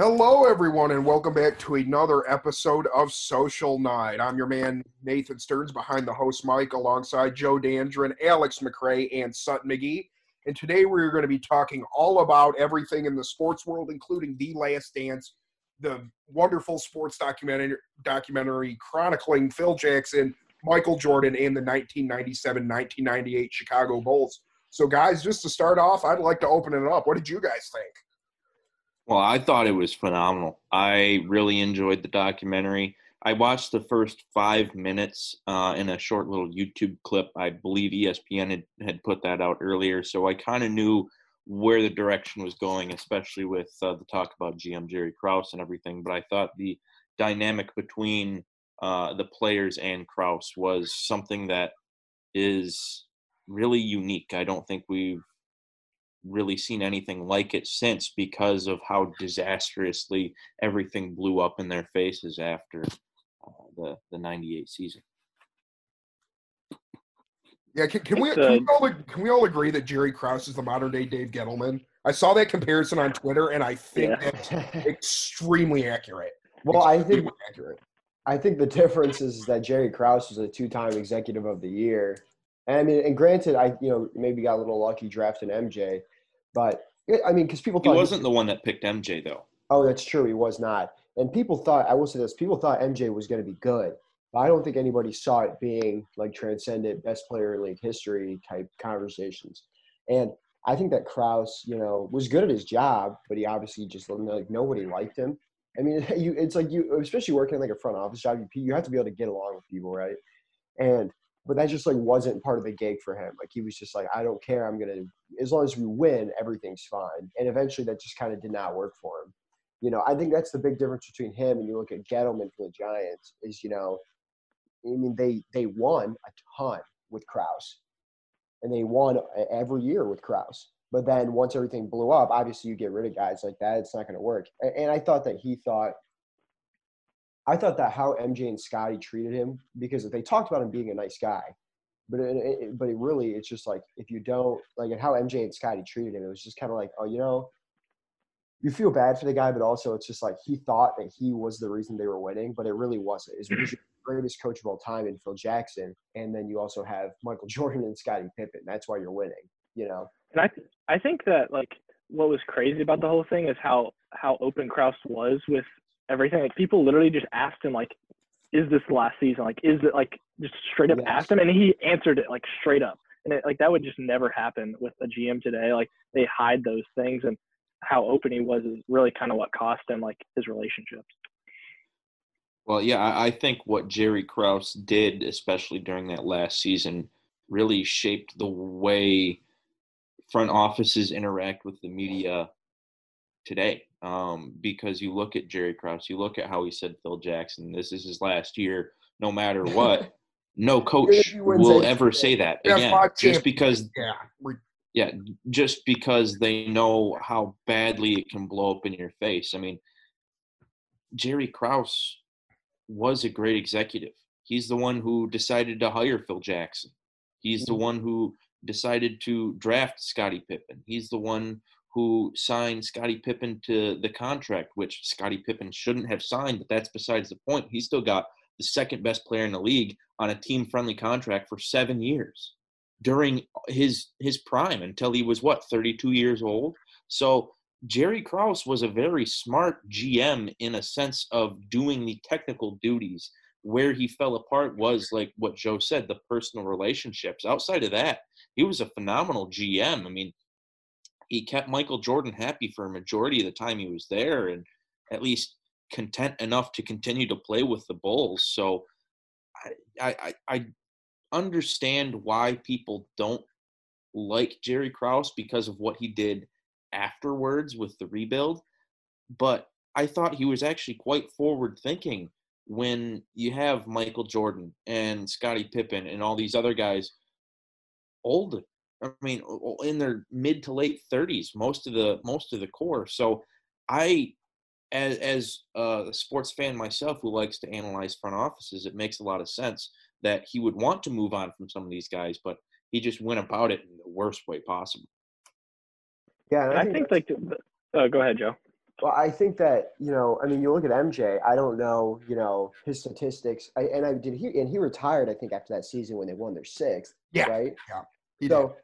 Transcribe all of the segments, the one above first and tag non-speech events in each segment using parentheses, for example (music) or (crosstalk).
Hello, everyone, and welcome back to another episode of Social Night. I'm your man, Nathan Stearns, behind the host mic, alongside Joe Dandrin, Alex McRae, and Sutton McGee. And today we're going to be talking all about everything in the sports world, including The Last Dance, the wonderful sports documentary, documentary chronicling Phil Jackson, Michael Jordan, and the 1997 1998 Chicago Bulls. So, guys, just to start off, I'd like to open it up. What did you guys think? Well, I thought it was phenomenal. I really enjoyed the documentary. I watched the first five minutes uh, in a short little YouTube clip. I believe ESPN had, had put that out earlier, so I kind of knew where the direction was going, especially with uh, the talk about GM Jerry Krause and everything. But I thought the dynamic between uh, the players and Krause was something that is really unique. I don't think we've really seen anything like it since because of how disastrously everything blew up in their faces after uh, the the 98 season. Yeah, can, can we, can, we all, can we all agree that Jerry Krause is the modern day Dave Gettleman? I saw that comparison on Twitter, and I think yeah. that's extremely accurate. Well, extremely I think accurate. I think the difference is that Jerry Krause was a two-time Executive of the Year, and I mean, and granted, I you know maybe got a little lucky drafting MJ, but I mean, because people thought he wasn't he, the one that picked MJ though. Oh, that's true. He was not. And people thought I will say this: people thought MJ was going to be good, but I don't think anybody saw it being like transcendent, best player in league history type conversations. And I think that Krause, you know, was good at his job, but he obviously just like nobody liked him. I mean, (laughs) you it's like you, especially working like a front office job, you, you have to be able to get along with people, right? And but that just like wasn't part of the gig for him. Like he was just like, I don't care. I'm gonna as long as we win, everything's fine. And eventually, that just kind of did not work for him. You know, I think that's the big difference between him and you look at Gettleman for the Giants. Is you know, I mean they they won a ton with Krause, and they won every year with Krause. But then once everything blew up, obviously you get rid of guys like that. It's not going to work. And I thought that he thought I thought that how MJ and Scottie treated him because they talked about him being a nice guy, but it, it, but it really it's just like if you don't like and how MJ and Scottie treated him, it was just kind of like oh you know, you feel bad for the guy, but also it's just like he thought that he was the reason they were winning, but it really wasn't. It's the greatest coach of all time in Phil Jackson, and then you also have Michael (laughs) Jordan and Scottie Pippen. That's why you're winning, you know. And I th- I think that like what was crazy about the whole thing is how how open Krause was with everything. Like people literally just asked him like, "Is this the last season? Like, is it like just straight up yes. asked him?" And he answered it like straight up. And it, like that would just never happen with a GM today. Like they hide those things, and how open he was is really kind of what cost him like his relationships. Well, yeah, I think what Jerry Krause did, especially during that last season, really shaped the way front offices interact with the media today um, because you look at Jerry Krause, you look at how he said Phil Jackson, this is his last year, no matter what. (laughs) no coach will ever say that again, just because. Yeah. Yeah, just because they know how badly it can blow up in your face. I mean, Jerry Krause was a great executive. He's the one who decided to hire Phil Jackson. He's the mm-hmm. one who decided to draft Scottie Pippen. He's the one who signed Scottie Pippen to the contract, which Scottie Pippen shouldn't have signed, but that's besides the point. He still got the second best player in the league on a team friendly contract for seven years during his his prime until he was what 32 years old? So jerry krause was a very smart gm in a sense of doing the technical duties. Where he fell apart was like what joe said the personal relationships. Outside of that he was a phenomenal gm i mean he kept Michael Jordan happy for a majority of the time he was there and at least content enough to continue to play with the Bulls. So I, I, I understand why people don't like Jerry Krause because of what he did afterwards with the rebuild. But I thought he was actually quite forward thinking when you have Michael Jordan and Scottie Pippen and all these other guys old I mean, in their mid to late 30s, most of the most of the core. So, I, as as a sports fan myself who likes to analyze front offices, it makes a lot of sense that he would want to move on from some of these guys, but he just went about it in the worst way possible. Yeah, I, I, think, think like, uh, go ahead, Joe. Well, I think that you know, I mean, you look at MJ. I don't know, you know, his statistics. I, and I did he and he retired. I think after that season when they won their sixth. Yeah, Right. He so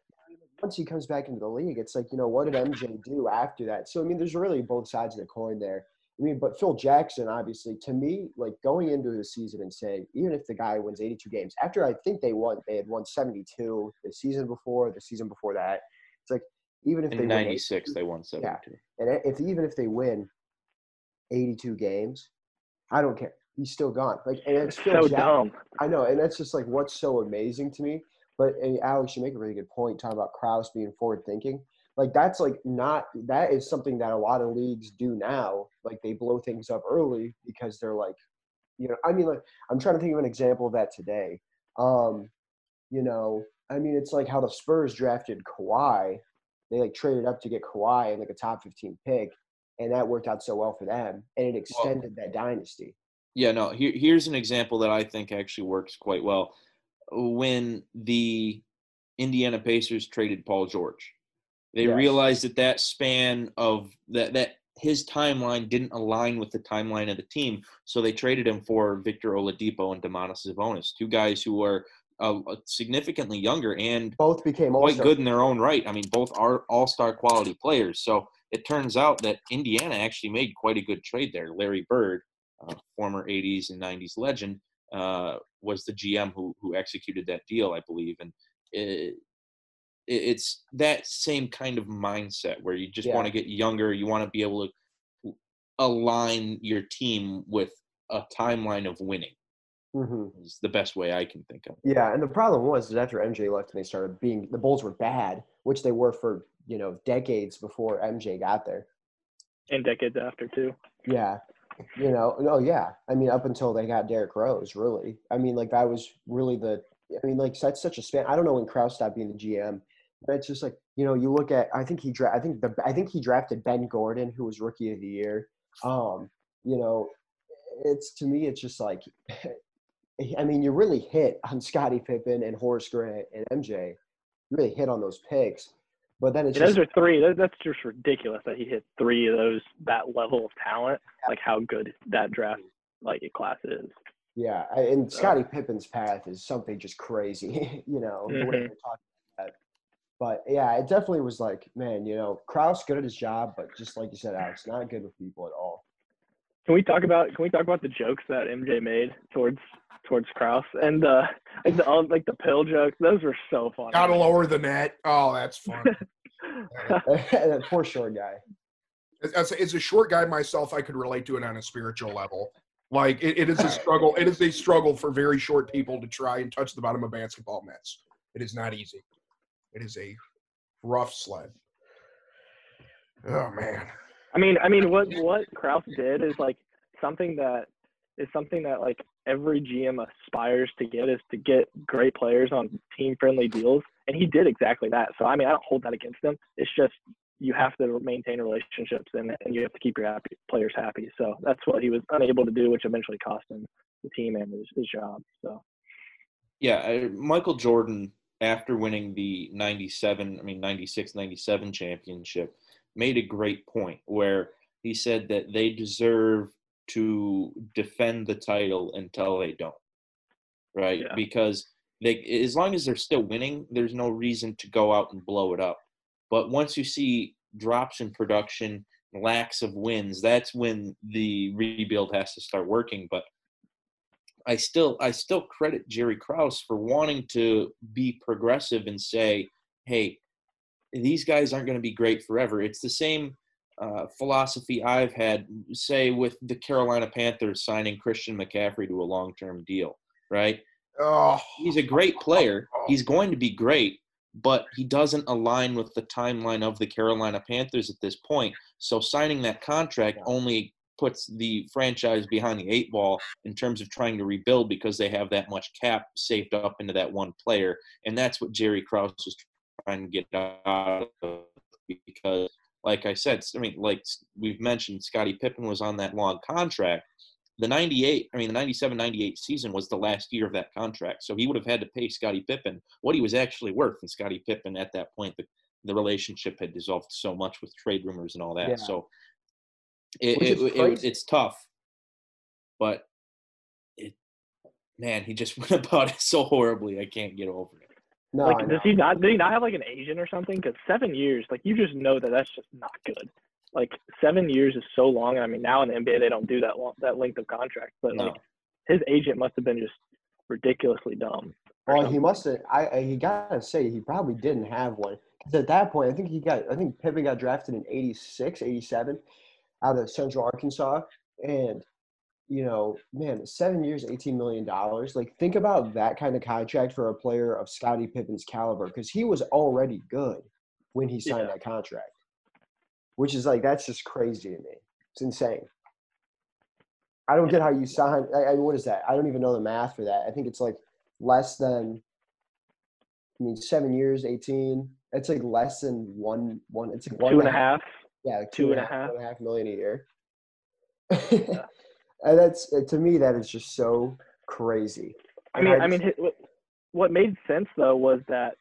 once he comes back into the league, it's like you know, what did MJ do after that? So I mean, there's really both sides of the coin there. I mean, but Phil Jackson, obviously, to me, like going into the season and saying, even if the guy wins 82 games, after I think they won, they had won 72 the season before, the season before that. It's like even if In they '96, win, they won 72. and if even if they win 82 games, I don't care. He's still gone. Like, and it's Phil so Jackson. dumb. I know, and that's just like what's so amazing to me. But Alex, you make a really good point talking about Krause being forward thinking. Like that's like not that is something that a lot of leagues do now. Like they blow things up early because they're like, you know, I mean, like I'm trying to think of an example of that today. Um, you know, I mean, it's like how the Spurs drafted Kawhi. They like traded up to get Kawhi and like a top 15 pick, and that worked out so well for them, and it extended that dynasty. Yeah, no. Here, here's an example that I think actually works quite well. When the Indiana Pacers traded Paul George, they Yes. realized that that span of that that his timeline didn't align with the timeline of the team, so they traded him for Victor Oladipo and Domantas Sabonis, two guys who are uh, significantly younger and Both became quite good in their own right. I mean, both are all-star quality players. So it turns out that Indiana actually made quite a good trade there. Larry Bird, uh, former '80s and '90s legend, uh, was the GM who who executed that deal, I believe, and it, it- it's that same kind of mindset where you just Yeah. want to get younger. You want to be able to align your team with a timeline of winning. Mhm. Is the best way I can think of. Yeah, and the problem was is after MJ left and they started being the Bulls were bad, which they were for you know decades before MJ got there. And decades after too. Yeah, you know, no, yeah. I mean, up until they got Derrick Rose, really. I mean, like that was really the. I mean, like that's such a span. I don't know when Krause stopped being the GM, but it's just like you know, you look at. I think he dra- I think the. I think he drafted Ben Gordon, who was Rookie of the Year. Um, you know, it's to me, it's just like. (laughs) I mean, you really hit on Scottie Pippen and Horace Grant and MJ. You really hit on those picks, but then it's Yeah, just those are three. That, that's just ridiculous that he hit three of those that level of talent. Like how good that draft like class is. Yeah, and Scottie Pippen's path is something just crazy, (laughs) you know, the way Mhm. they're talking about it. But yeah, it definitely was like, man, you know, Krause good at his job, but just like you said, Alex, not good with people at all. Can we talk about can we talk about the jokes that MJ made towards towards Krause and uh like the like the pill jokes? Those were so funny. Gotta lower the net. Oh, that's fun. (laughs) that poor short guy. as, as a short guy myself, I could relate to it on a spiritual level. Like it, it is a struggle. It is a struggle for very short people to try and touch the bottom of basketball nets. It is not easy. It is a rough sled. Oh man. I mean, I mean, what (laughs) what Krause did is like something that is something that like every GM aspires to get is to get great players on team friendly deals, and he did exactly that. So I mean, I don't hold that against him. It's just you have to maintain relationships and and you have to keep your happy, players happy. So that's what he was unable to do, which eventually cost him the team and his, his job. So Yeah, Michael Jordan, after winning the 97, I mean, 96 97 championship, made a great point where he said that they deserve to defend the title until they don't. Right? Yeah. Because they, as long as they're still winning, there's no reason to go out and blow it up. But once you see drops in production, lacks of wins, that's when the rebuild has to start working. But I still I still credit Jerry Krause for wanting to be progressive and say, hey, these guys aren't going to be great forever. It's the same uh, philosophy I've had, say, with the Carolina Panthers signing Christian McCaffrey to a long term deal, right? Oh, He's a great player. He's going to be great, but he doesn't align with the timeline of the Carolina Panthers at this point. So signing that contract only puts the franchise behind the eight ball in terms of trying to rebuild because they have that much cap saved up into that one player. And that's what Jerry Krause is to get out of because like I said, I mean, like we've mentioned, Scottie Pippen was on that long contract. The 98, I mean, the 97 98 season was the last year of that contract. So he would have had to pay Scottie Pippen what he was actually worth. And Scottie Pippen, at that point, the, the relationship had dissolved so much with trade rumors and all that. Yeah. So It, it, it- it's tough, but it, man, he just (laughs) went about it so horribly. I can't get over it. No, like, does he not? Did he not have like an agent or something? Because seven years, like you just know that that's just not good. Like seven years is so long. I mean, now in the NBA they don't do that long, that length of contract. But No. like his agent must have been just ridiculously dumb. Well, he must have. I, I he gotta say he probably didn't have one because at that point I think he got. I think Pippen got drafted in 86, 87 out of Central Arkansas, and you know, man, seven years, eighteen million dollars. Like, think about that kind of contract for a player of Scottie Pippen's caliber because he was already good when he signed Yeah. that contract, which is like that's just crazy to me. It's insane. I don't get how you sign. I, I, what is that? I don't even know the math for that. I think it's like less than. I mean, seven years, eighteen. It's like less than one. One. It's like one Two and a half. Yeah, like two and a half- half. one and a half million a year. (laughs) and that's uh, to me that is just so crazy. I mean, I just- mean, what made sense though was that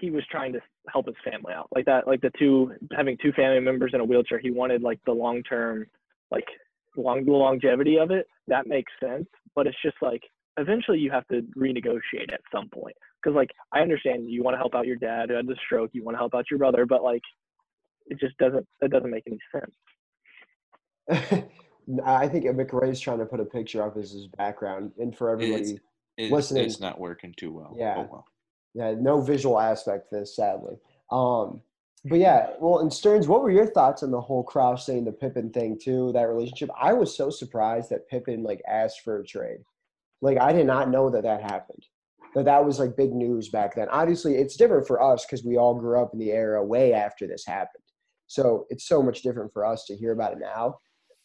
he was trying to help his family out, like that, like the two having two family members in a wheelchair. He wanted like the long term, like long the longevity of it. That makes sense, but it's just like eventually you have to renegotiate at some point because like I understand you want to help out your dad who had the stroke, you want to help out your brother, but like it just doesn't that doesn't make any sense. (laughs) I think McRae's trying to put a picture up as his background, and for everybody, It's, Listening. it's not working too well. Yeah. Oh, well. yeah, no visual aspect to this, sadly. Um, but yeah, well, and Stearns, what were your thoughts on the whole Krause saying the Pippen thing too? That relationship, I was so surprised that Pippen like asked for a trade. Like, I did not know that that happened. That that was like big news back then. Obviously, it's different for us because we all grew up in the era way after this happened. So it's so much different for us to hear about it now.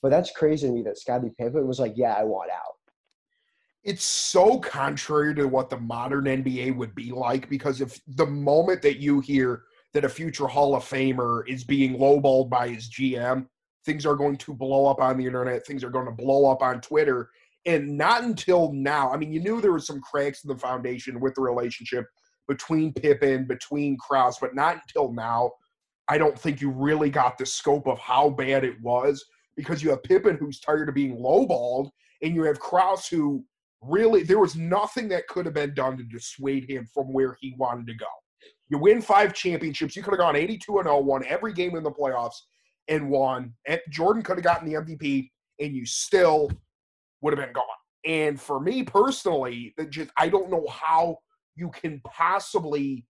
But that's crazy to me that Scottie Pippen was like, "Yeah, I want out." it's so contrary to what the modern NBA would be like because if the moment that you hear that a future Hall of Famer is being lowballed by his GM, things are going to blow up on the internet, things are going to blow up on Twitter. And not until now, I mean, you knew there was some cracks in the foundation with the relationship between Pippen, between Krause, but not until now. I don't think you really got the scope of how bad it was because you have Pippen who's tired of being lowballed, and you have Krause who really there was nothing that could have been done to dissuade him from where he wanted to go. You win five championships. You could have gone 82 and 0, won every game in the playoffs, and won. And Jordan could have gotten the MVP, and you still would have been gone. And for me personally, just I don't know how you can possibly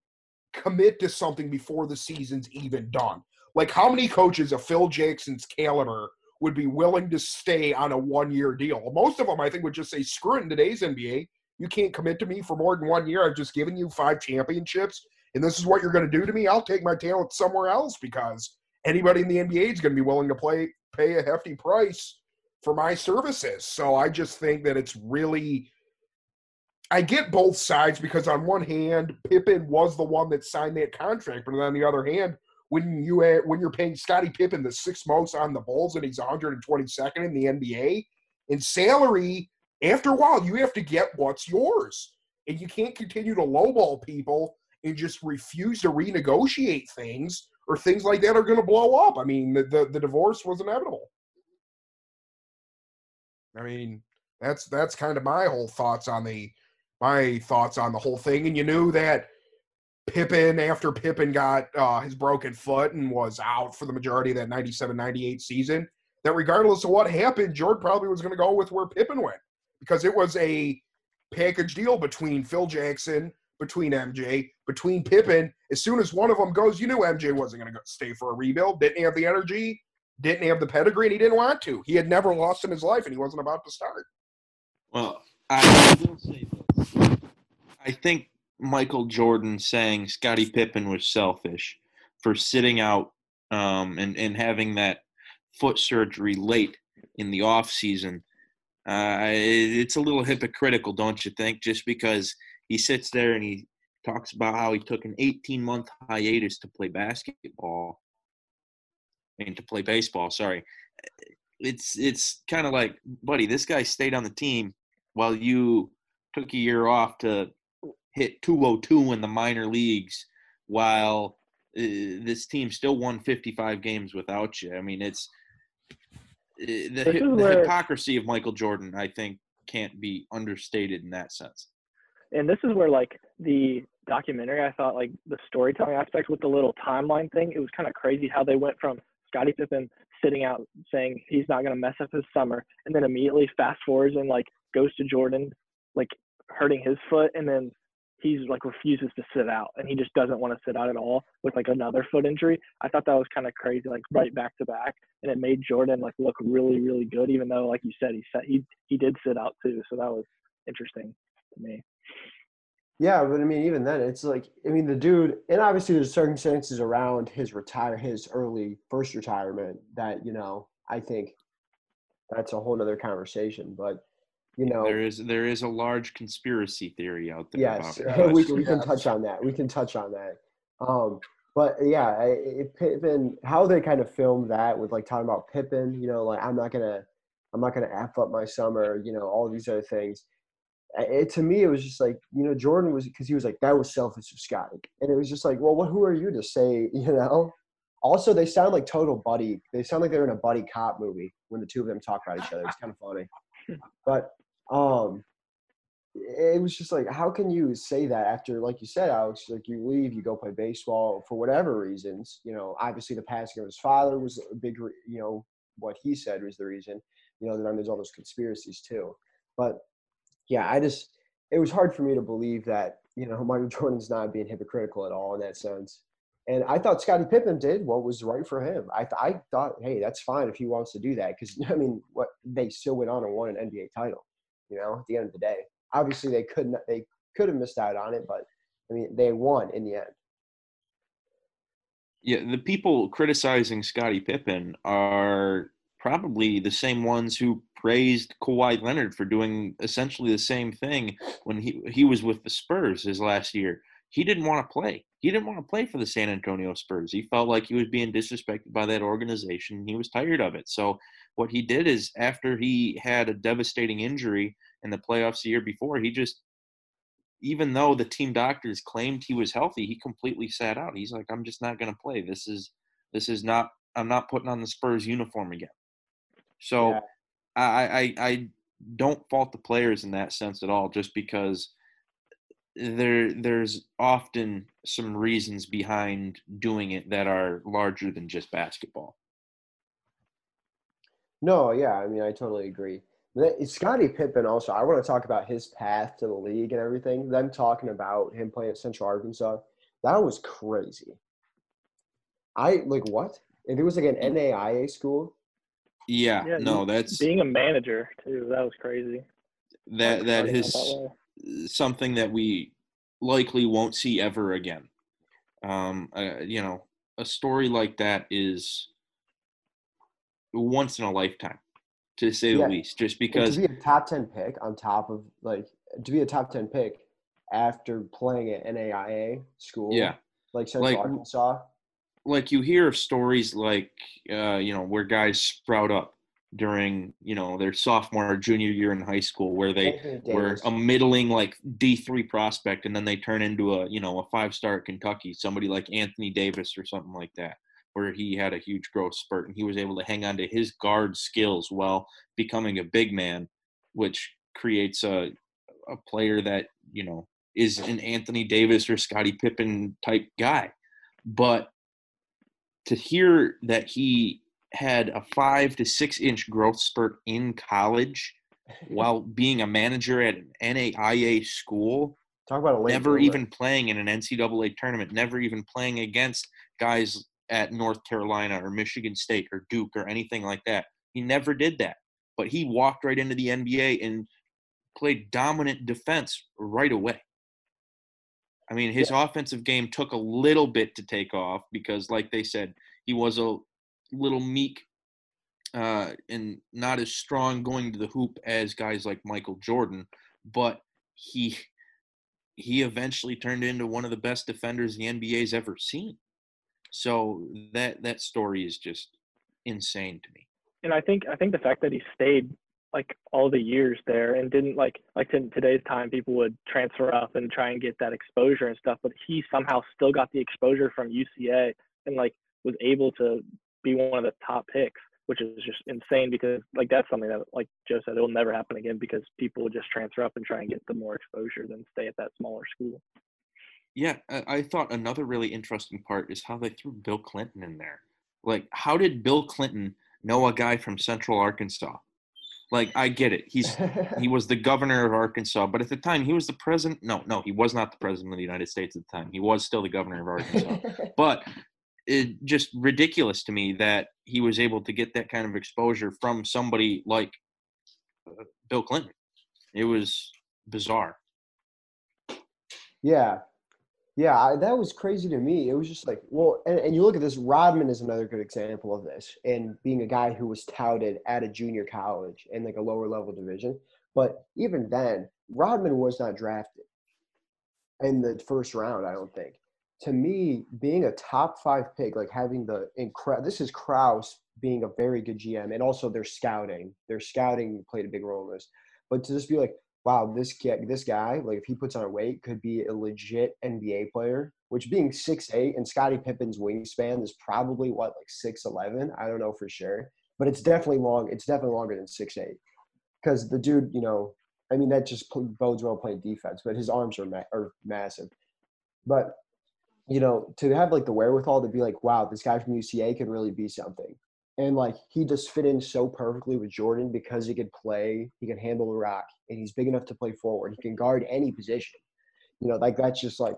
commit to something before the season's even done. Like how many coaches of Phil Jackson's caliber would be willing to stay on a one-year deal? Most of them, I think, would just say, "Screw it." In today's NBA, you can't commit to me for more than one year. I've just given you five championships, and this is what you're going to do to me. I'll take my talent somewhere else because anybody in the NBA is going to be willing to play pay a hefty price for my services. So I just think that it's really. I get both sides because on one hand, Pippen was the one that signed that contract, but on the other hand, when you uh, when you're paying Scottie Pippen the sixth most on the Bulls and he's 122nd in the NBA in salary, after a while you have to get what's yours, and you can't continue to lowball people and just refuse to renegotiate things or things like that are going to blow up. I mean, the, the the divorce was inevitable. I mean, that's that's kind of my whole thoughts on the my thoughts on the whole thing. And you knew that Pippen, after Pippen got uh, his broken foot and was out for the majority of that 97 98 season, that regardless of what happened, Jordan probably was going to go with where Pippen went because it was a package deal between Phil Jackson, between MJ, between Pippen. As soon as one of them goes, you knew MJ wasn't going to stay for a rebuild, didn't have the energy, didn't have the pedigree, and he didn't want to. He had never lost in his life, and he wasn't about to start. Well, I will say this. I think Michael Jordan saying Scottie Pippen was selfish for sitting out um, and, and having that foot surgery late in the off season. Uh, it's a little hypocritical, don't you think? Just because he sits there and he talks about how he took an 18 month hiatus to play basketball and to play baseball. Sorry, it's it's kind of like, buddy, this guy stayed on the team while you took a year off to hit 202 in the minor leagues while uh, this team still won 55 games without you. I mean, it's the, the where- hypocrisy of Michael Jordan, I think, can't be understated in that sense. and this is where like the documentary i thought like the storytelling aspect with the little timeline thing it was kind of crazy how they went from scottie pippen sitting out saying he's not going to mess up his summer and then immediately fast forwards and like goes to jordan like hurting his foot and then he's like refuses to sit out and he just doesn't want to sit out at all with like another foot injury i thought that was kind of crazy like right back to back and it made jordan like look really really good even though like you said he said he he did sit out too so that was interesting to me Yeah, but I mean, even then, it's like I mean, the dude, and obviously there's circumstances around his retire, his early first retirement that you know, I think that's a whole nother conversation. But you know, There is there is a large conspiracy theory out there yes, about it. (laughs) we, we can Yes. touch on that. We can touch on that. Um, but yeah, I- it, Pippen, how they kind of filmed that with like talking about Pippen, you know, like I'm not gonna, I'm not gonna f up my summer, you know, all these other things. Uh, It, to me, it was just like, you know, Jordan was because he was like that was selfish of Scottie, and it was just like, well, what, who are you to say, (laughs) you know? Also, they sound like total buddy. They sound like they're in a buddy cop movie when the two of them talk about each other. It's kind of funny, (laughs) but um, it was just like, how can you say that after, like you said, Alex, like you leave, you go play baseball for whatever reasons. You know, obviously the passing of his father was a big, re- you know, what he said was the reason. You know, then there's all those conspiracies too. But yeah, I just, it was hard for me to believe that, you know, (laughs) Michael Jordan's not being hypocritical at all in that sense. And I thought Scottie Pippen did what was right for him. I, th- I thought, hey, that's fine if he wants to do that. Because, (laughs) I mean, what they still went on and won an NBA title, you know, at the end of the day obviously they couldn't they could have missed out on it but i mean they won in the end Yeah, the people criticizing Scottie Pippen are probably the same ones who praised Kawhi Leonard for doing essentially the same thing when he he was with the Spurs his last year. He didn't want to play. He didn't want to play for the San Antonio Spurs. He felt like he was being disrespected by that organization. He was tired of it. So what he did is after he had a devastating injury in the playoffs the year before, he just even though the team doctors claimed he was healthy, he completely sat out. He's like, I'm just not going to play. This is this is not. I'm not putting on the Spurs uniform again. So Yeah. I, I I don't fault the players in that sense at all, just because there there's often some reasons behind doing it that are larger than just basketball. no yeah i mean i totally agree. That- Scottie Pippen also I want to talk about his path to the league and everything them talking about him playing at Central Arkansas that was crazy. I like what? If it was like an mm. NAIA school? Yeah, Yeah, no, that's being a manager too that was crazy. That that his that way. Something that we likely won't see ever again. Um, uh, you know, a story like that is once in a lifetime, to say Yeah. the least. Just And because, to be a top 10 pick on top of like to be a top 10 pick after playing at NAIA school yeah, like Central Like- Arkansas like you hear of stories like, uh, you know, where guys sprout up during, you know, their sophomore or junior year in high school, where they were a middling like D three prospect, and then they turn into a you know a five star at Kentucky, somebody like Anthony Davis or something like that, where he had a huge growth spurt and he was able to hang on to his guard skills while becoming a big man, which creates a a player that you know is an Anthony Davis or Scottie Pippen type guy, but to hear that he had a five to six inch growth spurt in college (laughs) while being a manager at an NAIA school, Talk about a late never even playing in an NCAA tournament, never even playing against guys at North Carolina or Michigan State or Duke or anything like that. He never did that. But he walked right into the NBA and played dominant defense right away. I mean, his offensive game took a little bit to take off because, like they said, he was a little meek uh, and not as strong going to the hoop as guys like Michael Jordan. But he he eventually turned into one of the best defenders the NBA's ever seen. So that that story is just insane to me. and I think I think the fact that he stayed like all the years there and didn't like like in today's time people would transfer up and try and get that exposure and stuff, but he somehow still got the exposure from UCA and like was able to be one of the top picks. which is just insane because like that's something that like Joe said, it'll never happen again because people will just transfer up and try and get the more exposure than stay at that smaller school. Yeah, I thought another really interesting part is how they threw Bill Clinton in there. Like, how did Bill Clinton know a guy from Central Arkansas? Like, I get it. He's he (laughs) was the governor of Arkansas, but at the time he was the president. No, no, he was not the president of the United States at the time. He was still the governor of Arkansas. (laughs) but it just ridiculous to me that he was able to get that kind of exposure from somebody like uh, Bill Clinton. It was bizarre. Yeah, yeah, that was crazy to me. It was just like, well, and, and you look at this, Rodman is another good example of this, and being a guy who was touted at a junior college in like a lower level division. But even then, Rodman was not drafted in the first round, I don't think. To me, being a top five pick, like having the incredible, this is Krause being a very good GM, and also their scouting. Their scouting played a big role in this. But to just be like, wow, this guy, this guy, like if he puts on a weight, could be a legit NBA player. Which being six eight and Scottie Pippen's wingspan is probably what like six eleven. I don't know for sure, but it's definitely long. It's definitely longer than six eight. Because the dude, you know, I mean that just bodes well playing defense, but his arms are ma- are massive. But you know, to have like the wherewithal to be like, wow, this guy from UCA can really be something and like he just fit in so perfectly with Jordan because he could play, he can handle the rock, and he's big enough to play forward. He can guard any position. You know, like that's just like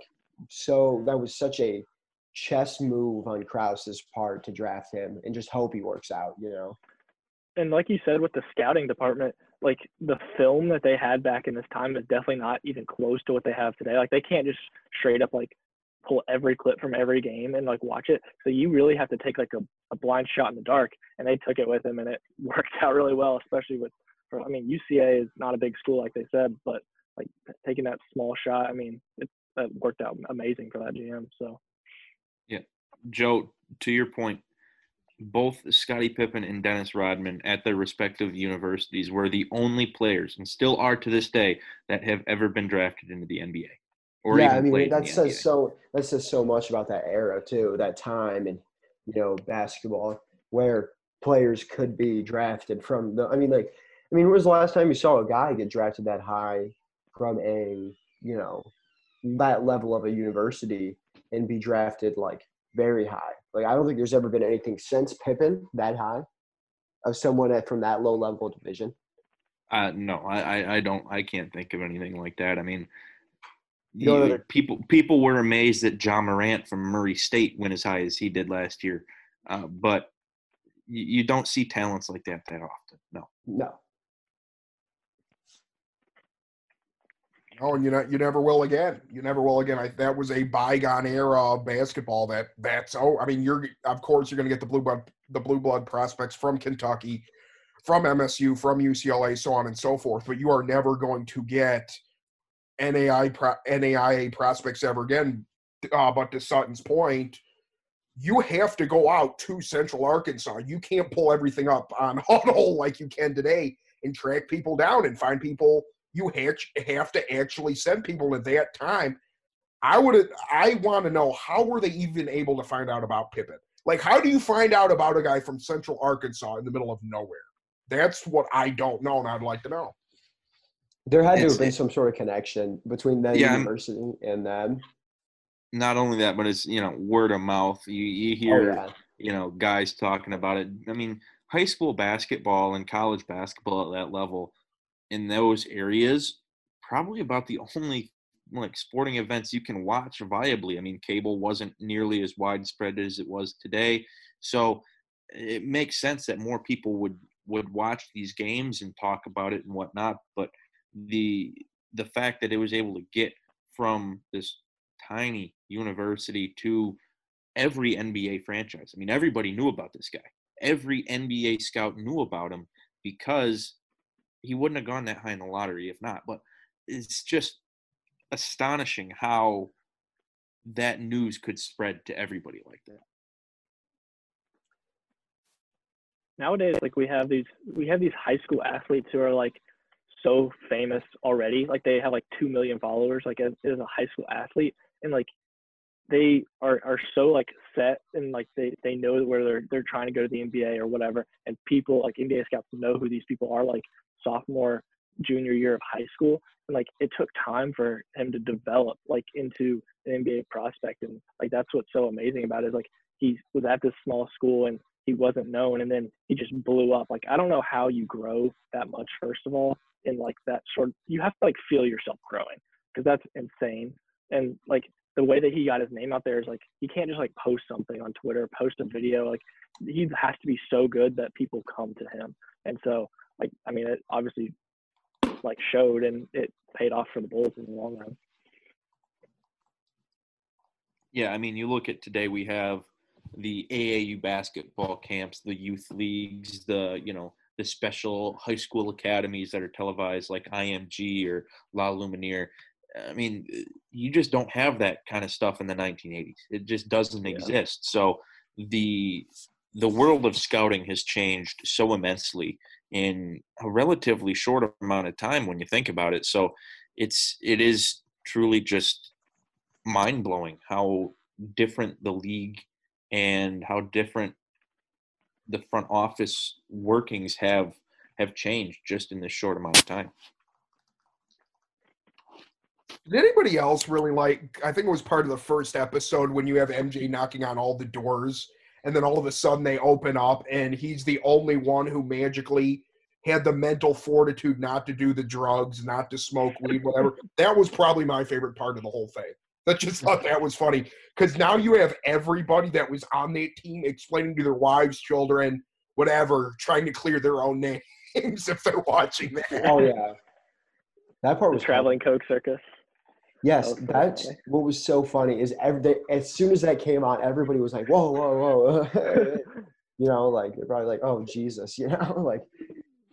so. That was such a chess move on Krause's part to draft him and just hope he works out. You know. And like you said, with the scouting department, like the film that they had back in this time is definitely not even close to what they have today. Like they can't just straight up like pull every clip from every game and like watch it. So you really have to take like a, a blind shot in the dark. And they took it with them and it (laughs) worked out really well, especially with, I mean, UCA is not a big school like they said, but like taking that small shot, I mean, it, it worked out amazing for that GM. So, yeah, Joe, to your point, both Scottie Pippen and Dennis Rodman at their respective universities were the only players, and still are to this day, that have ever been drafted into the NBA. Or yeah, I mean that says NBA. so. That says so much about that era too, that time, and you know, basketball where players could be drafted from the. I mean, like, I mean, when was the last time you saw a guy get drafted that high from a you know that level of a university and be drafted like very high? Like, I don't think there's ever been anything since Pippen that high of someone at, from that low level division. Uh, no, I, I don't. I can't think of anything like that. I mean, you, people people were amazed that Ja Morant from Murray State went as high as he did last year, uh, but you, you, don't see talents like that that often. No, no. Oh, and you know, you never will again. You never will again. I, that was a bygone era of basketball. That that's oh, I mean, you're of course you're going to get the blue blood the blue blood prospects from Kentucky, from MSU, from UCLA, so on and so forth. But you are never going to get NAI NAIA prospects ever again. Uh, but to Sutton's point, you have to go out to Central Arkansas. You can't pull everything up on (laughs) Hudl like you can today and track people down and find people. You have to actually send people at that time. I would. I want to know how were they even able to find out about Pippen? Like, how do you find out about a guy from Central Arkansas in the middle of nowhere? That's what I don't know, and I'd like to know. There had to have been some sort of connection between that yeah, university and them. Not only that, but it's you know word of mouth. You you oh, hear oh, yeah. you know guys talking about it. I mean, high school basketball and college basketball at that level in those areas probably about the only like sporting events you can watch viably. I mean, cable wasn't nearly as widespread as it was today, so it makes sense that more people would would watch these games and talk about it and whatnot. But the the fact that it was able to get from this tiny university to every NBA franchise. I mean, everybody knew about this guy. Every NBA scout knew about him because he wouldn't have gone that high in the lottery if not. But it's just astonishing how that news could spread to everybody like that. Nowadays, like we have these we have these high school athletes who are like so famous already. Like they have like two million followers, like as, as a high school athlete, and like they are are so like set and like they they know where they're they're trying to go to the NBA or whatever, and people like NBA scouts know who these people are, like sophomore, junior year of high school, and like it took time for him to develop like into an NBA prospect, and like that's what's so amazing about it is like he was at this small school and he wasn't known, and then he just blew up. Like I don't know how you grow that much, first of all, in like that sort. Of, you have to like feel yourself growing because that's insane, and like the way that he got his name out there is like he can't just like post something on Twitter, post a video. Like he has to be so good that people come to him. And so like I mean it obviously like showed and it paid off for the Bulls in the long run. Yeah, I mean you look at today we have the AAU basketball camps, the youth leagues, the you know the special high school academies that are televised like IMG or La Lumiere. I mean, you just don't have that kind of stuff in the 1980s. It just doesn't yeah. exist. So the the world of scouting has changed so immensely in a relatively short amount of time when you think about it. So it's it is truly just mind blowing how different the league and how different the front office workings have have changed just in this short amount of time. Did anybody else really like? I think it was part of the first episode when you have MJ knocking on all the doors, and then all of a sudden they open up, and he's the only one who magically had the mental fortitude not to do the drugs, not to smoke weed, whatever. that was probably my favorite part of the whole thing. (laughs) I just thought that was funny because now you have everybody that was on that team explaining to their wives, children, whatever, trying to clear their own (laughs) names if they're watching that. Oh yeah, that part was the traveling Coke circus. Yes, that that's what was so funny is every day, as soon as that came on, everybody was like, "Whoa, whoa, whoa!" (laughs) you know, like they're probably like, "Oh Jesus," you know, like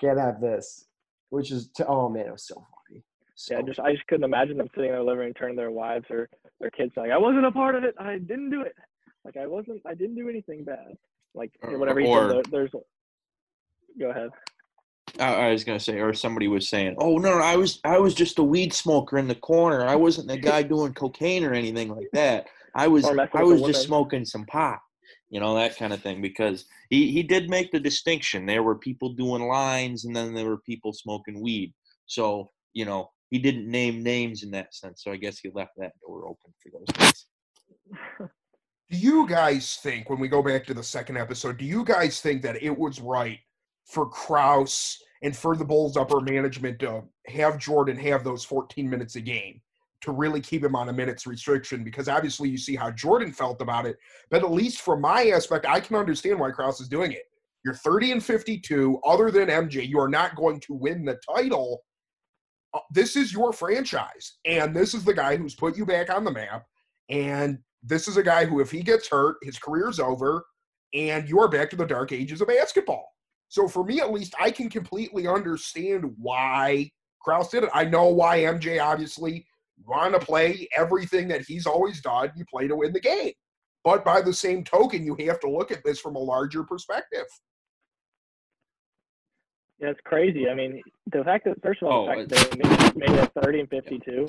can't have this. Which is, to, oh man, it was so funny. So, yeah, just I just couldn't imagine them sitting in their living room, turning their wives or their kids like, "I wasn't a part of it. I didn't do it. Like I wasn't. I didn't do anything bad. Like whatever he or, said. There's. Go ahead. I was gonna say, or somebody was saying, "Oh no, no, I was I was just a weed smoker in the corner. I wasn't the guy doing cocaine or anything like that. I (laughs) was I was just smoking some pot, you know, that kind of thing." Because he he did make the distinction. There were people doing lines, and then there were people smoking weed. So you know, he didn't name names in that sense. So I guess he left that door open for those things. Do you guys think, when we go back to the second episode, do you guys think that it was right for Krause and for the Bulls upper management to have Jordan have those 14 minutes a game to really keep him on a minutes restriction because obviously you see how Jordan felt about it. But at least from my aspect, I can understand why Krause is doing it. You're 30 and 52. Other than MJ, you are not going to win the title. Uh, this is your franchise, and this is the guy who's put you back on the map. And this is a guy who, if he gets hurt, his career's over, and you are back to the dark ages of basketball. So for me, at least, I can completely understand why Krause did it. I know why MJ obviously want to play everything that he's always done. You play to win the game. But by the same token, you have to look at this from a larger perspective. Yeah, it's crazy. I mean, the fact that first of all, oh, the fact that they made, it 30 and 52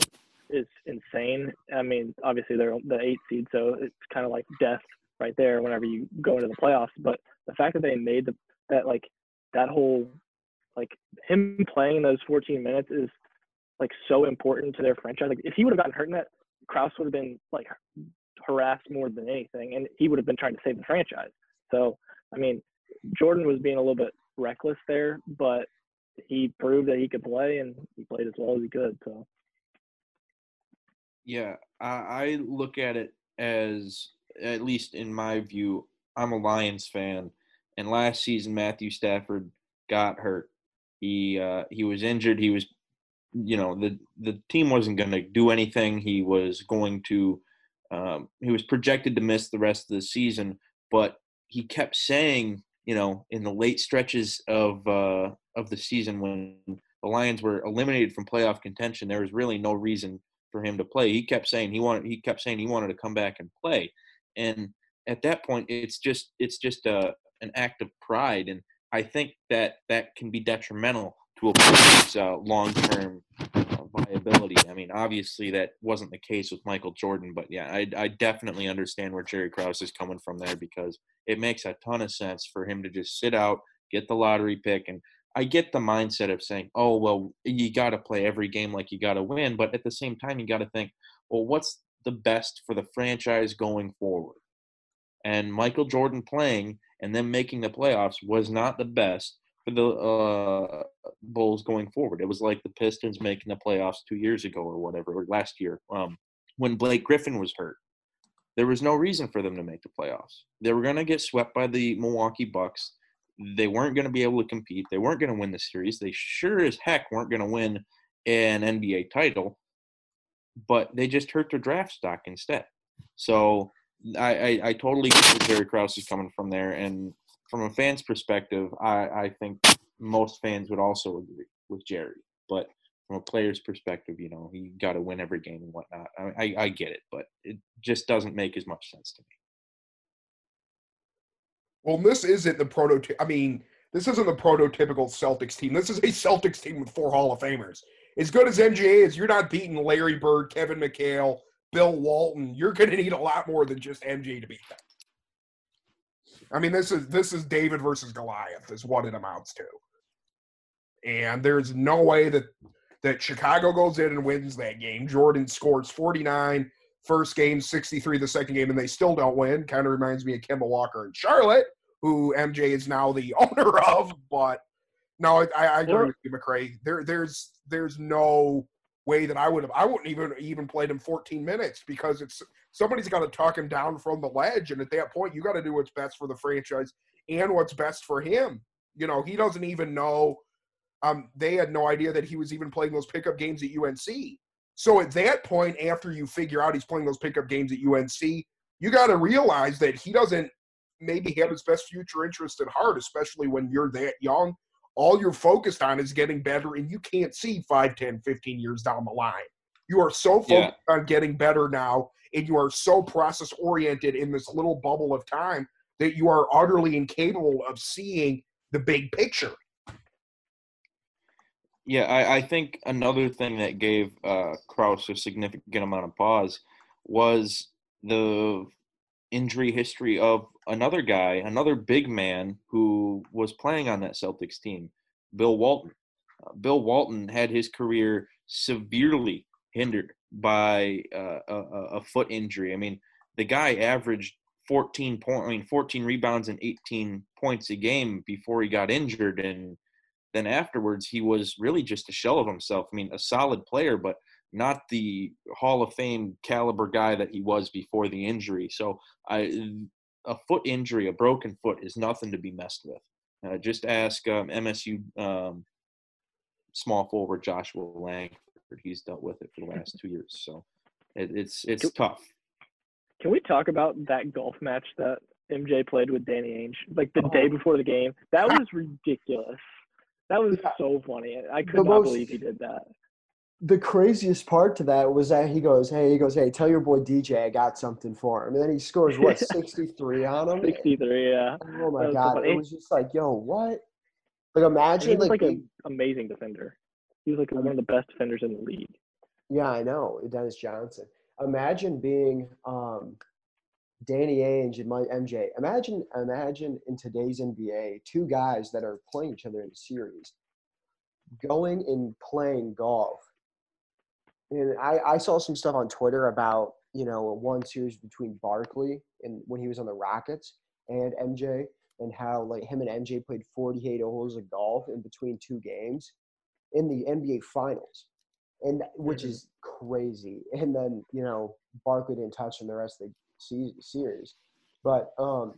is insane. I mean, obviously they're the eight seed, so it's kind of like death right there whenever you go into the playoffs. But the fact that they made the that like that whole like him playing those 14 minutes is like so important to their franchise. Like if he would have gotten hurt in that, Krause would have been like harassed more than anything, and he would have been trying to save the franchise. So I mean, Jordan was being a little bit reckless there, but he proved that he could play, and he played as well as he could. So yeah, I, I look at it as at least in my view, I'm a Lions fan and last season Matthew Stafford got hurt. He uh, he was injured. He was, you know, the the team wasn't going to do anything. He was going to, um, he was projected to miss the rest of the season. But he kept saying, you know, in the late stretches of uh, of the season when the Lions were eliminated from playoff contention, there was really no reason for him to play. He kept saying he wanted. He kept saying he wanted to come back and play, and at that point, it's just it's just a an act of pride and i think that that can be detrimental to a player's uh, long-term uh, viability. I mean, obviously that wasn't the case with Michael Jordan, but yeah, I, I definitely understand where Jerry Krause is coming from there because it makes a ton of sense for him to just sit out, get the lottery pick, and I get the mindset of saying, oh well, you got to play every game like you got to win, but at the same time, you got to think, well, what's the best for the franchise going forward? And Michael Jordan playing and then making the playoffs was not the best for the uh, Bulls going forward. It was like the Pistons making the playoffs two years ago or whatever, or last year um, when Blake Griffin was hurt. There was no reason for them to make the playoffs. They were going to get swept by the Milwaukee Bucks. They weren't going to be able to compete. They weren't going to win the series. They sure as heck weren't going to win an NBA title, but they just hurt their draft stock instead. So I, I, I totally get where Jerry Krause is coming from there. And from a fan's perspective, I, I think most fans would also agree with Jerry. But from a player's perspective, you know, you got to win every game and whatnot. I, I, I get it, but it just doesn't make as much sense to me. Well, this isn't the prototype. I mean, this isn't the prototypical Celtics team. This is a Celtics team with four Hall of Famers. As good as MJ is, you're not beating Larry Bird, Kevin McHale, Bill Walton. You're going to need a lot more than just MJ to beat them. I mean, this is this is David versus Goliath is what it amounts to. And there's no way that that Chicago goes in and wins that game. Jordan scores 49 first game, 63 the second game, and they still don't win. Kind of reminds me of Kemba Walker and Charlotte, who MJ is now the (laughs) owner of. But no, I, I agree with you, McRae. There, there's there's no way that I would have. I wouldn't even even played him 14 minutes because it's somebody's got to talk him down from the ledge, and at that point, you got to do what's best for the franchise and what's best for him. You know, he doesn't even know. Um, they had no idea that he was even playing those pickup games at UNC. So at that point, after you figure out he's playing those pickup games at UNC, you got to realize that he doesn't maybe have his best future interest at heart, especially when you're that young. All you're focused on is getting better, and you can't see 5, 10, 15 years down the line. You are so focused yeah. on getting better now, and you are so process oriented in this little bubble of time that you are utterly incapable of seeing the big picture. Yeah, I, I think another thing that gave uh, Krause a significant amount of pause was the injury history of another guy, another big man who was playing on that Celtics team, Bill Walton. Uh, Bill Walton had his career severely hindered by uh, a, a, foot injury. I mean, the guy averaged 14 point, I mean, 14 rebounds and 18 points a game before he got injured, and then afterwards he was really just a shell of himself. I mean, a solid player, but not the Hall of Fame caliber guy that he was before the injury. So I, a foot injury, a broken foot, is nothing to be messed with. Uh, just ask um, MSU um, small forward Joshua Langford. He's dealt with it for the mm-hmm. last two years. So it, it's it's can, tough. Can we talk about that golf match that MJ played with Danny Ainge, like the oh. day before the game? That ah. was ridiculous. That was so funny. I could the not most, believe he did that the craziest part to that was that he goes, "Hey, he goes, hey, tell your boy DJ I got something for him," and then he scores what (laughs) sixty three on him. Sixty three, yeah. Oh my god, so it was just like, yo, what? Like imagine like, like an amazing defender. He was like one of the best defenders in the league. Yeah, I know, Dennis Johnson. Imagine being um, Danny Ainge and my MJ. Imagine, imagine in today's NBA, two guys that are playing each other in a series, going and playing golf and I, I saw some stuff on Twitter about you know one series between Barkley and when he was on the Rockets and MJ and how like him and MJ played 48 holes of golf in between two games in the NBA Finals, and which mm-hmm. is crazy. And then you know Barkley didn't touch him the rest of the series, but um,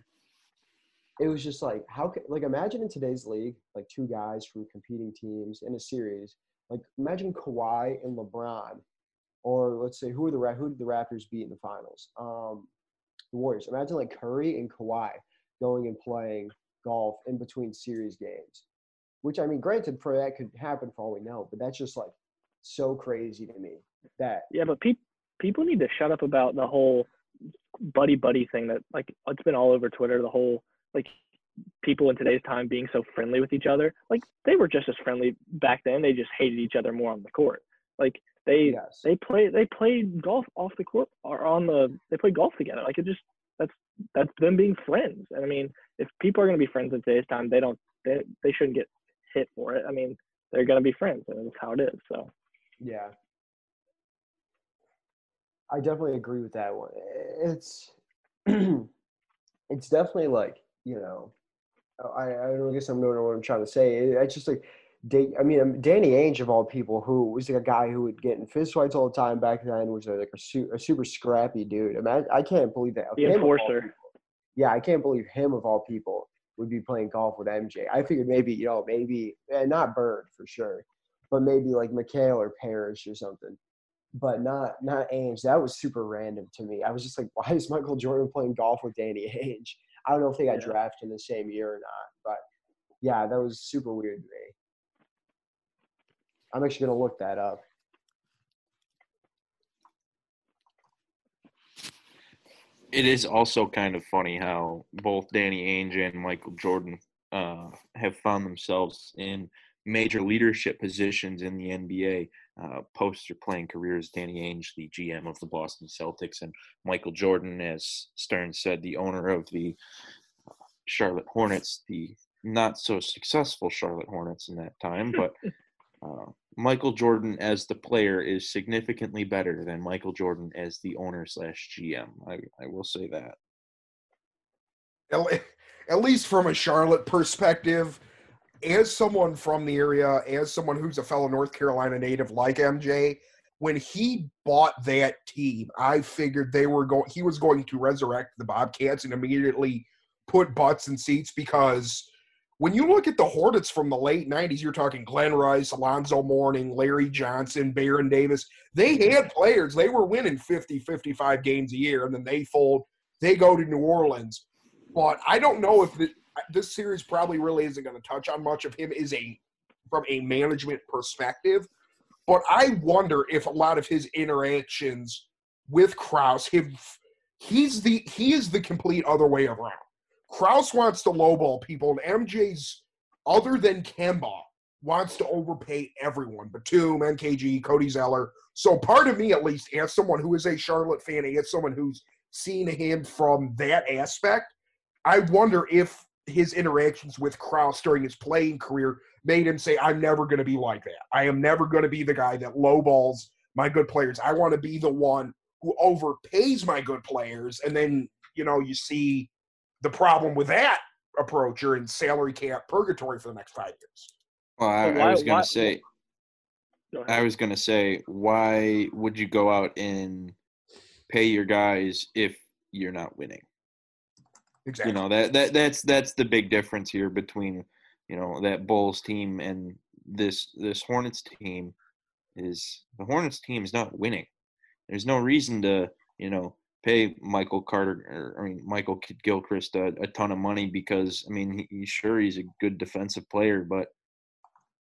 it was just like how can like imagine in today's league like two guys from competing teams in a series like imagine Kawhi and LeBron, or let's say who are the who did the Raptors beat in the finals? Um, the Warriors. Imagine like Curry and Kawhi going and playing golf in between series games. Which I mean, granted, for that could happen for all we know, but that's just like so crazy to me. That yeah, but people people need to shut up about the whole buddy buddy thing that like it's been all over Twitter. The whole like people in today's time being so friendly with each other. Like they were just as friendly back then. They just hated each other more on the court. Like they Yes. they play they played golf off the court or on the they played golf together. Like it just that's that's them being friends. And I mean, if people are gonna be friends in today's time, they don't they they shouldn't get hit for it. I mean, they're gonna be friends, and that's how it is. So Yeah. I definitely agree with that one. It's (clears throat) it's definitely like, you know, I I don't guess I'm knowing what I'm trying to say. It- It's just like I mean, um, Danny Ainge of all people, who was like a guy who would get in fist fights all the time back then, was like a, su- a super scrappy dude. I mean, I, I can't believe that. the of enforcer. people- yeah, I can't believe him of all people would be playing golf with MJ. I figured maybe, you know, maybe eh, not Bird for sure, but maybe like McHale or Parrish or something. But not not Ainge. That was super random to me. I was just like, why is Michael Jordan playing golf with Danny Ainge? I don't know if they got drafted in the same year or not, but yeah, that was super weird to me. I'm actually gonna look that up. It is also kind of funny how both Danny Ainge and Michael Jordan uh, have found themselves in major leadership positions in the NBA uh, post their playing careers. Danny Ainge, the GM of the Boston Celtics, and Michael Jordan, as Stern said, the owner of the Charlotte Hornets, the not so successful Charlotte Hornets in that time, but (laughs) uh, Michael Jordan as the player is significantly better than Michael Jordan as the owner slash GM. I, I will say that. At least from a Charlotte perspective, as someone from the area, as someone who's a fellow North Carolina native like MJ, when he bought that team, I figured they were going. He was going to resurrect the Bobcats and immediately put butts in seats because when you look at the Hornets from the late '90s, you're talking Glen Rice, Alonzo Mourning, Larry Johnson, Baron Davis. They mhm. had players. They were winning 50, 55 games a year, and then they fold. They go to New Orleans but I don't know if the, this series probably really isn't going to touch on much of him is a from a management perspective. But I wonder if a lot of his interactions with Krause, him, he's the he is the complete other way around. Krause wants to lowball people, and MJ's other than Kemba wants to overpay everyone. Batum, MKG, Cody Zeller. So part of me, at least, as someone who is a Charlotte fan, as someone who's seen him from that aspect, I wonder if his interactions with Krause during his playing career made him say, I'm never going to be like that. I am never going to be the guy that lowballs my good players. I want to be the one who overpays my good players. And then, you know, you see the problem with that approach. You're in salary cap purgatory for the next five years. Well, I, But I was going to say, Go. I was going to say, why would you go out and pay your guys if you're not winning? Exactly. You know that that that's that's the big difference here between you know that Bulls team and this this Hornets team is the Hornets team is not winning. There's no reason to you know pay Michael Carter or I mean Michael Gilchrist a, a ton of money because I mean he, he's sure he's a good defensive player, but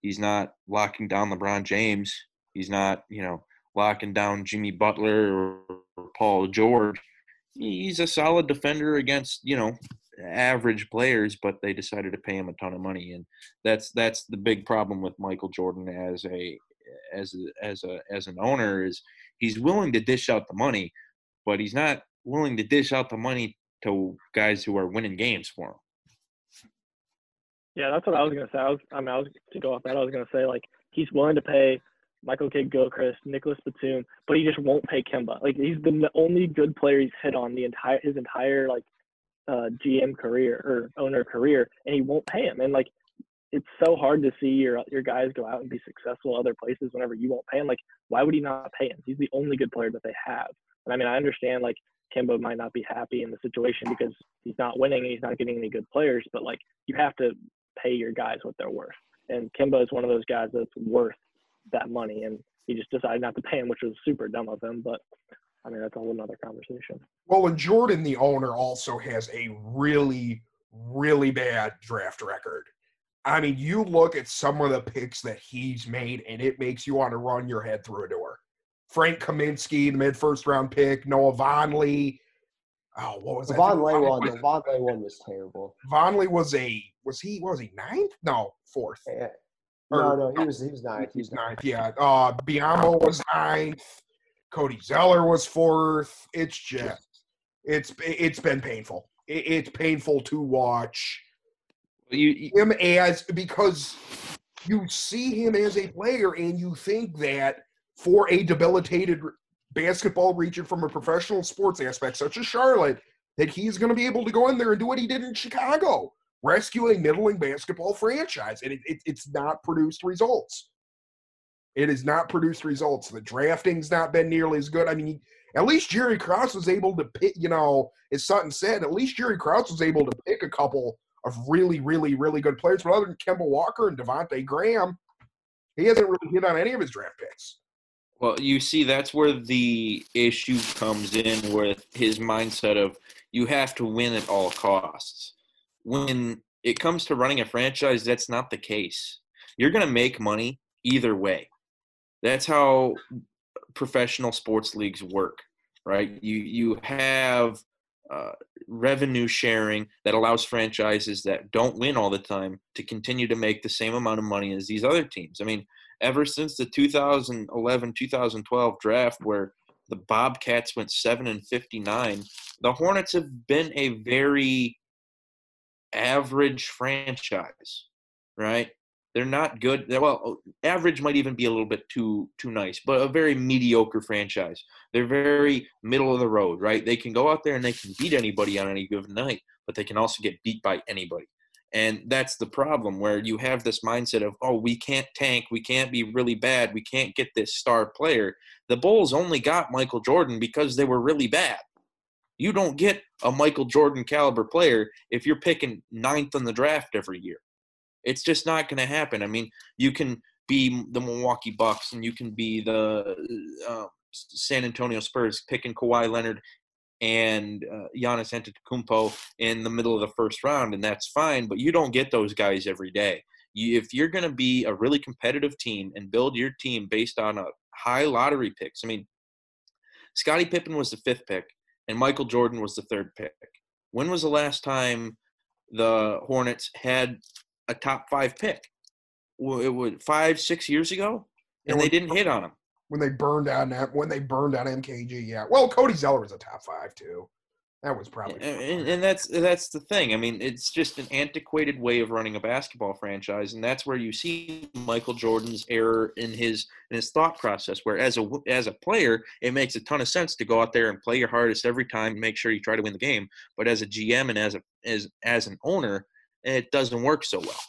he's not locking down LeBron James. He's not you know locking down Jimmy Butler or, or Paul George. He's a solid defender against you know average players, but they decided to pay him a ton of money, and that's that's the big problem with Michael Jordan as a as a, as a as an owner is he's willing to dish out the money, but he's not willing to dish out the money to guys who are winning games for him. Yeah, that's what I was gonna say. I was, I mean, I was to go off that. I was gonna say like he's willing to pay Michael Kidd Gilchrist, Nicholas Batum, but he just won't pay Kemba. Like he's the only good player he's hit on the entire his entire like uh, GM career or owner career, and he won't pay him. And like it's so hard to see your your guys go out and be successful other places whenever you won't pay him. Like why would he not pay him? He's the only good player that they have. And I mean, I understand like Kemba might not be happy in the situation because he's not winning and he's not getting any good players, but like you have to pay your guys what they're worth. And Kemba is one of those guys that's worth that money, and he just decided not to pay him, which was super dumb of him. But I mean, that's a whole nother conversation. Well, and Jordan, the owner, also has a really, really bad draft record. I mean, you look at some of the picks that he's made, and it makes you want to run your head through a door. Frank Kaminsky, the mid first round pick, Noah Vonleh, Oh, what was The that? Von Lay Vonleh one, was- the Vonleh one was terrible. Vonleh was a was he what was he ninth? No, fourth. Eh, Or- No, no, he was he was ninth. He was He's ninth. ninth. Yeah. Uh, Biyombo was ninth. Cody Zeller was fourth. It's just it's it's been painful. It, it's painful to watch You, you- him as because you see him as a player and you think that for a debilitated basketball region from a professional sports aspect such as Charlotte that he's going to be able to go in there and do what he did in Chicago rescue a middling basketball franchise and it, it, it's not produced results it has not produced results the drafting's not been nearly as good i mean at least jerry krause was able to pick you know as sutton said at least jerry krause was able to pick a couple of really, really, really good players. But other than Kemba Walker and Devontae Graham, he hasn't really hit on any of his draft picks. Well, you see, that's where the issue comes in with his mindset of you have to win at all costs. When it comes to running a franchise, that's not the case. You're going to make money either way. That's how professional sports leagues work, right? You you have uh, revenue sharing that allows franchises that don't win all the time to continue to make the same amount of money as these other teams. I mean, ever since the 2011 2012 draft where the Bobcats went 7 and 59, the Hornets have been a very average franchise, right? They're not good. They're, well, average might even be a little bit too too nice, but a very mediocre franchise. They're very middle of the road, right? They can go out there and they can beat anybody on any given night, but they can also get beat by anybody. And that's the problem where you have this mindset of, oh, we can't tank, we can't be really bad, we can't get this star player. The Bulls only got Michael Jordan because they were really bad. You don't get a Michael Jordan caliber player if you're picking ninth in the draft every year. It's just not going to happen. I mean, you can be the Milwaukee Bucks and you can be the uh, San Antonio Spurs picking Kawhi Leonard and uh, Giannis Antetokounmpo in the middle of the first round, and that's fine. But you don't get those guys every day. You, if you're going to be a really competitive team and build your team based on a high lottery picks, I mean, Scottie Pippen was the fifth pick, and Michael Jordan was the third pick. When was the last time the Hornets had a top five pick? Well, it was five, six years ago, and they didn't hit on him. When they burned down that, when they burned down MKG, yeah. Well, Cody Zeller was a top five too. That was probably. And, and, that's that's the thing. I mean, it's just an antiquated way of running a basketball franchise, and that's where you see Michael Jordan's error in his in his thought process. Where as a as a player, it makes a ton of sense to go out there and play your hardest every time, and make sure you try to win the game. But as a GM and as a as as an owner, it doesn't work so well.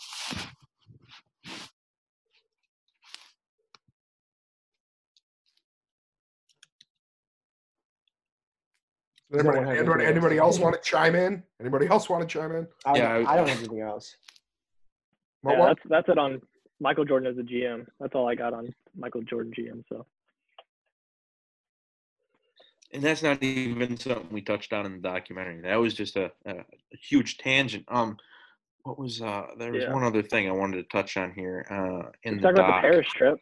Anybody, Someone have anybody, anybody else? else want to chime in? Anybody else want to chime in? I, Yeah, I- I don't have anything else. What- yeah, what? that's that's it on Michael Jordan as a GM. That's all I got on Michael Jordan GM. So and that's not even something we touched on in the documentary. That was just a, a, a huge tangent. Um, what was uh? There was Yeah. one other thing I wanted to touch on here. Uh, in the talk about doc. the Paris trip.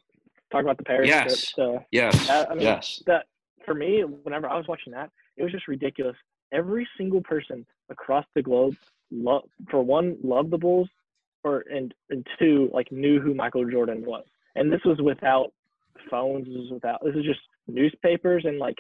Talk about the Paris Yes. trip. So Yes, I mean, yes. that for me, whenever I was watching that, it was just ridiculous. Every single person across the globe, lo- for one, loved the Bulls, or and and two, like knew who Michael Jordan was. And this was without phones. This was without. This is just newspapers and like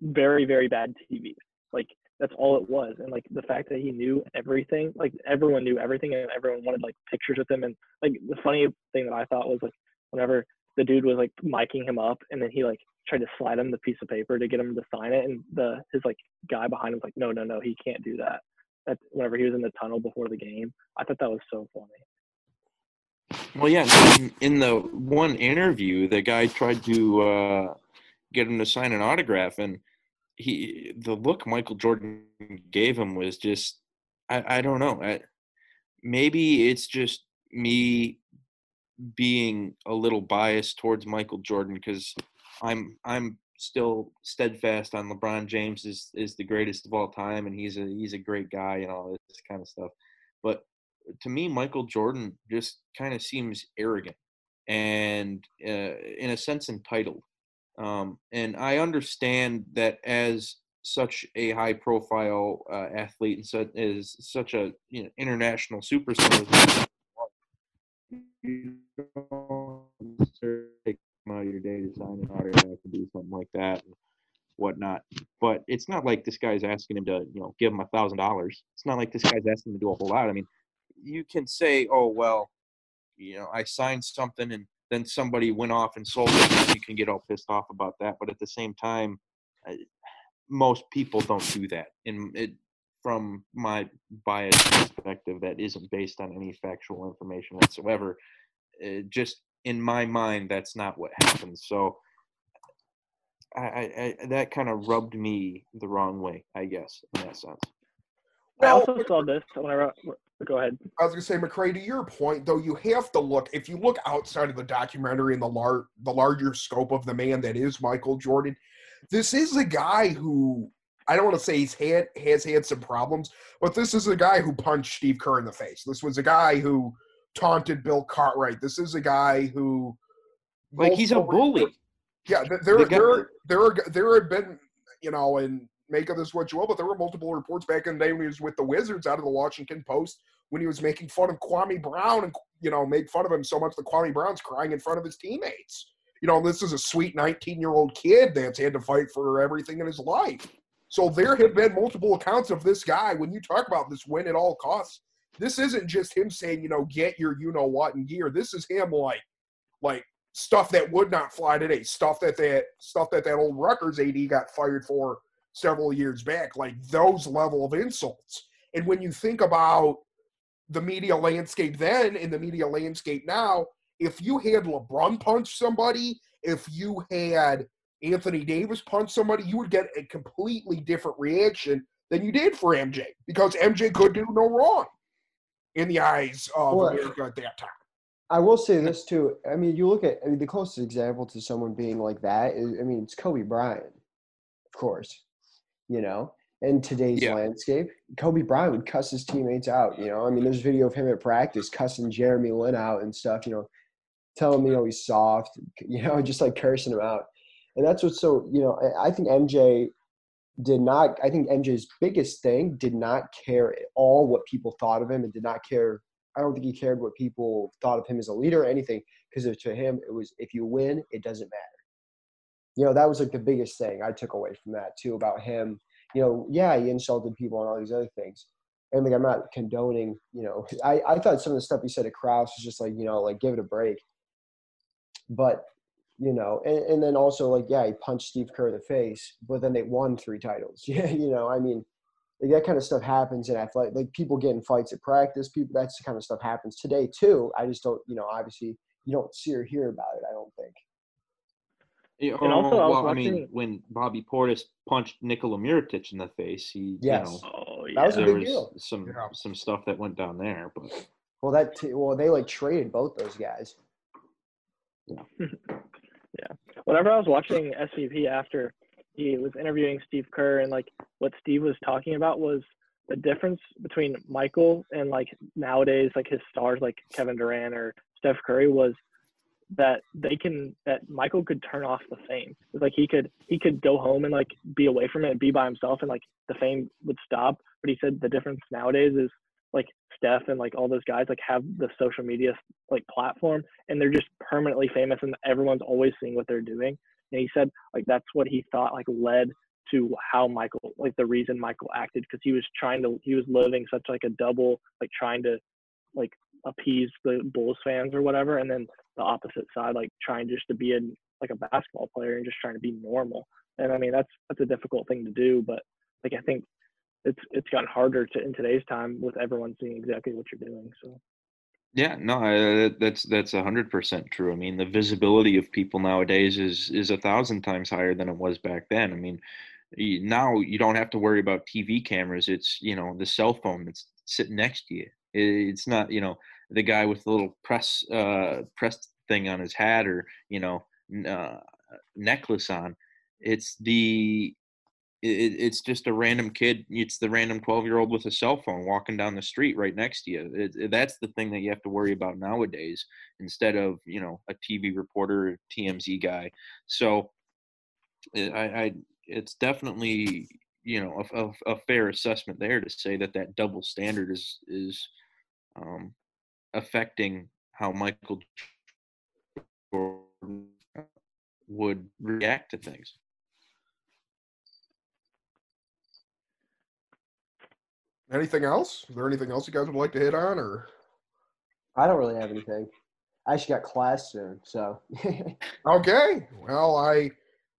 very very bad TV. Like that's all it was. And like the fact that he knew everything, like everyone knew everything, and everyone wanted like pictures with him. And like the funny thing that I thought was like whenever the dude was like miking him up, and then he like tried to slide him the piece of paper to get him to sign it, and the his like guy behind him was like, no, no, no, he can't do that. That whenever he was in the tunnel before the game. I thought that was so funny. Well, yeah. In, the one interview, the guy tried to uh, get him to sign an autograph, and he the look Michael Jordan gave him was just I, I don't know. I, maybe it's just me being a little biased towards Michael Jordan because I'm I'm still steadfast on LeBron James is is the greatest of all time, and he's a he's a great guy and all this kind of stuff. But to me, Michael Jordan just kind of seems arrogant and, uh, in a sense, entitled. Um, and I understand that as such a high profile uh, athlete and such is such a you know, international superstar. You out your day to sign an autograph to do something like that and whatnot. But it's not like this guy's asking him to, you know, give him a thousand dollars. It's not like this guy's asking him to do a whole lot. I mean, you can say, oh well, you know, I signed something and then somebody went off and sold it. You can get all pissed off about that. But at the same time, most people don't do that. And it, from my biased perspective, that isn't based on any factual information whatsoever. It just in my mind, that's not what happens. So I, I, I that kind of rubbed me the wrong way, I guess, in that sense. I also saw this when I wrote, go ahead. I was gonna say, McRae, to your point, though, you have to look. If you look outside of the documentary and the lar- the larger scope of the man that is Michael Jordan, this is a guy who I don't want to say he's had has had some problems, but this is a guy who punched Steve Kerr in the face. This was a guy who taunted Bill Cartwright. This is a guy who like he's a bully. Yeah, there the there there are, there have been you know, and make of this what you will, but there were multiple reports back in the day when he was with the Wizards out of the Washington Post when he was making fun of Kwame Brown and you know made fun of him so much that Kwame Brown's crying in front of his teammates. You know, this is a sweet 19 year old kid that's had to fight for everything in his life. So there have been multiple accounts of this guy. When you talk about this win at all costs, this isn't just him saying, you know, get your you know what in gear. This is him like like stuff that would not fly today, stuff that that stuff that that old Rutgers AD got fired for several years back, like those level of insults. And when you think about the media landscape then and the media landscape now, if you had LeBron punch somebody, if you had Anthony Davis punch somebody, you would get a completely different reaction than you did for MJ because MJ could do no wrong in the eyes of well, America at that time. I will say this too. I mean, you look at I mean, the closest example to someone being like that is, I mean, it's Kobe Bryant, of course. You know, in today's yeah. landscape, Kobe Bryant would cuss his teammates out. You know, I mean, there's video of him at practice cussing Jeremy Lin out and stuff. You know, telling me, you know, he's soft. (laughs) You know, just like cursing him out. And that's what's so. You know, I think MJ did not i think mj's biggest thing did not care at all what people thought of him and did not care i don't think he cared what people thought of him as a leader or anything because to him it was if you win it doesn't matter. You know that was like the biggest thing i took away from that too about him. You know yeah he insulted people and all these other things. And like i'm not condoning you know i, I thought some of the stuff he said to krause was just like you know like give it a break. But you know, and, and then also like, yeah, he punched Steve Kerr in the face, but then they won three titles. (laughs) Yeah, you know, I mean, like that kind of stuff happens in athletic. Like people get in fights at practice. People, that's the kind of stuff happens today too. I just don't, you know, obviously you don't see or hear about it. I don't think. Yeah, and also, I well, watching... I mean, when Bobby Portis punched Nikola Mirotic in the face, he, yes. you know, oh, yeah. that was a big deal. Some yeah. some stuff that went down there, but well, that t- well, they like traded both those guys. Yeah. (laughs) Yeah. Whenever I was watching SVP after he was interviewing Steve Kerr and like what Steve was talking about was the difference between Michael and like nowadays like his stars like Kevin Durant or Steph Curry was that they can that Michael could turn off the fame. It's like he could he could go home and like be away from it and be by himself and like the fame would stop. But he said the difference nowadays is like Steph and like all those guys like have the social media like platform and they're just permanently famous and everyone's always seeing what they're doing. And he said like that's what he thought like led to how Michael like the reason Michael acted because he was trying to he was living such like a double like trying to like appease the Bulls fans or whatever and then the opposite side like trying just to be a like a basketball player and just trying to be normal. And I mean that's that's a difficult thing to do but like I think it's it's gotten harder to in today's time with everyone seeing exactly what you're doing. So. Yeah, no, that's that's a hundred percent true. I mean, the visibility of people nowadays is is a thousand times higher than it was back then. I mean, now you don't have to worry about TV cameras. It's you know the cell phone that's sitting next to you. It's not you know the guy with the little press uh, press thing on his hat or you know uh, necklace on. It's the it, it's just a random kid. It's the random 12 year old with a cell phone walking down the street right next to you. It, it, that's the thing that you have to worry about nowadays instead of, you know, a TV reporter, TMZ guy. So I, I it's definitely, you know a, a, a, fair assessment there to say that that double standard is is um, affecting how Michael would react to things. Anything else? Is there anything else you guys would like to hit on, or? I don't really have anything. I actually got class soon, so. (laughs) okay. Well, I,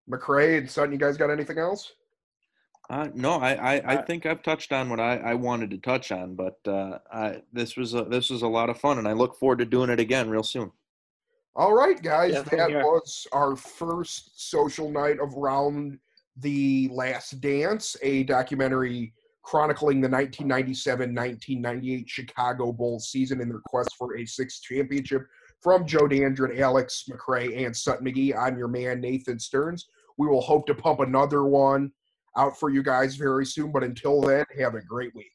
McRae and Sutton, you guys got anything else? Uh, no, I, I, I, think I've touched on what I, I wanted to touch on, but uh, I, this was a, this was a lot of fun, and I look forward to doing it again real soon. All right, guys, yeah, that was our first social night of Round the Last Dance, a documentary chronicling the 1997-1998 Chicago Bulls season in their quest for a sixth championship. From Joe Dandrin, Alex McRae, and Sutton McGee, I'm your man Nathan Stearns. We will hope to pump another one out for you guys very soon. But until then, have a great week.